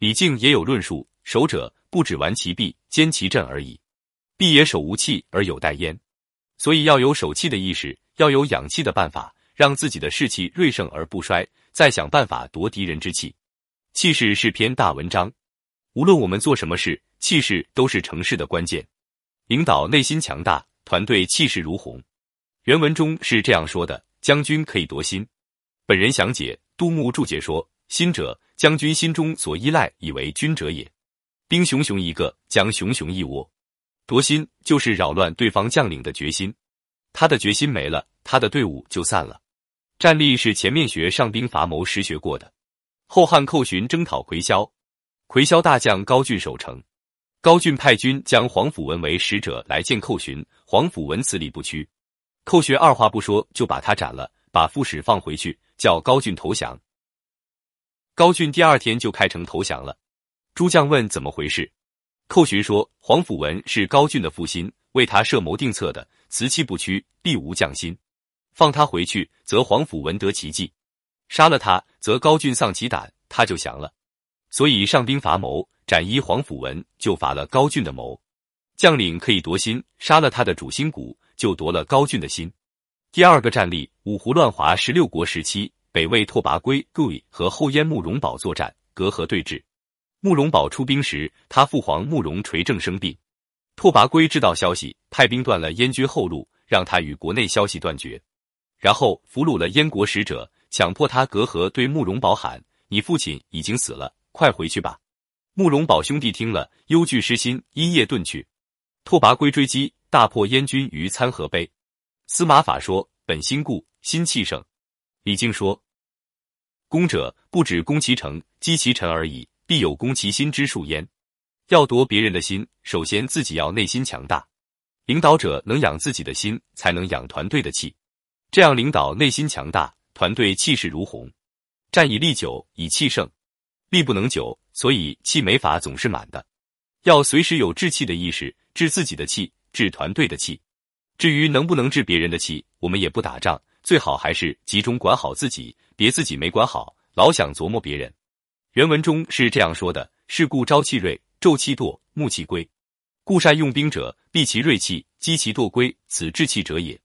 李靖也有论述：守者不只玩其臂，兼其阵而已，臂也守无气而有待焉。所以要有守气的意识，要有养气的办法，让自己的士气锐盛而不衰，再想办法夺敌人之气。气势是篇大文章，无论我们做什么事，气势都是成事的关键。领导内心强大，团队气势如虹。原文中是这样说的：将军可以夺心。本人详解，杜牧注解说：心者，将军心中所依赖以为君者也。兵熊熊一个，将熊熊一窝。夺心就是扰乱对方将领的决心，他的决心没了，他的队伍就散了。战例是前面学上兵伐谋时学过的。后汉寇寻征讨魁霄，魁霄大将高峻守城。高峻派军将皇甫文为使者来见寇寻，皇甫文此理不屈，寇学二话不说就把他斩了，把副使放回去，叫高峻投降。高俊第二天就开城投降了。诸将问怎么回事，寇寻说皇甫文是高俊的腹心，为他设谋定策的，辞气不屈，必无将心。放他回去，则皇甫文得其计。杀了他，则高俊丧其胆，他就降了。所以上兵伐谋，斩一皇甫文，就伐了高俊的谋。将领可以夺心，杀了他的主心骨，就夺了高俊的心。第二个战例，五胡乱华十六国时期，北魏拓跋圭和后燕慕容宝作战，隔河对峙。慕容宝出兵时，他父皇慕容垂正生病。拓跋圭知道消息，派兵断了燕军后路，让他与国内消息断绝，然后俘虏了燕国使者。强迫他隔河对慕容宝喊：“你父亲已经死了，快回去吧。”慕容宝兄弟听了，忧惧失心，一夜遁去。拓跋圭追击，大破燕军于参河碑。司马法说：“本心固，心气盛。”李靖说：“攻者不止攻其城、击其臣而已，必有攻其心之术焉。要夺别人的心，首先自己要内心强大。领导者能养自己的心，才能养团队的气。这样领导内心强大。”团队气势如虹，战以力久，以气盛。力不能久，所以气没法总是满的。要随时有治气的意识，治自己的气，治团队的气。至于能不能治别人的气，我们也不打仗，最好还是集中管好自己，别自己没管好，老想琢磨别人。原文中是这样说的：是故朝气锐，昼气惰，暮气归。故善用兵者，避其锐气，击其惰归，此治气者也。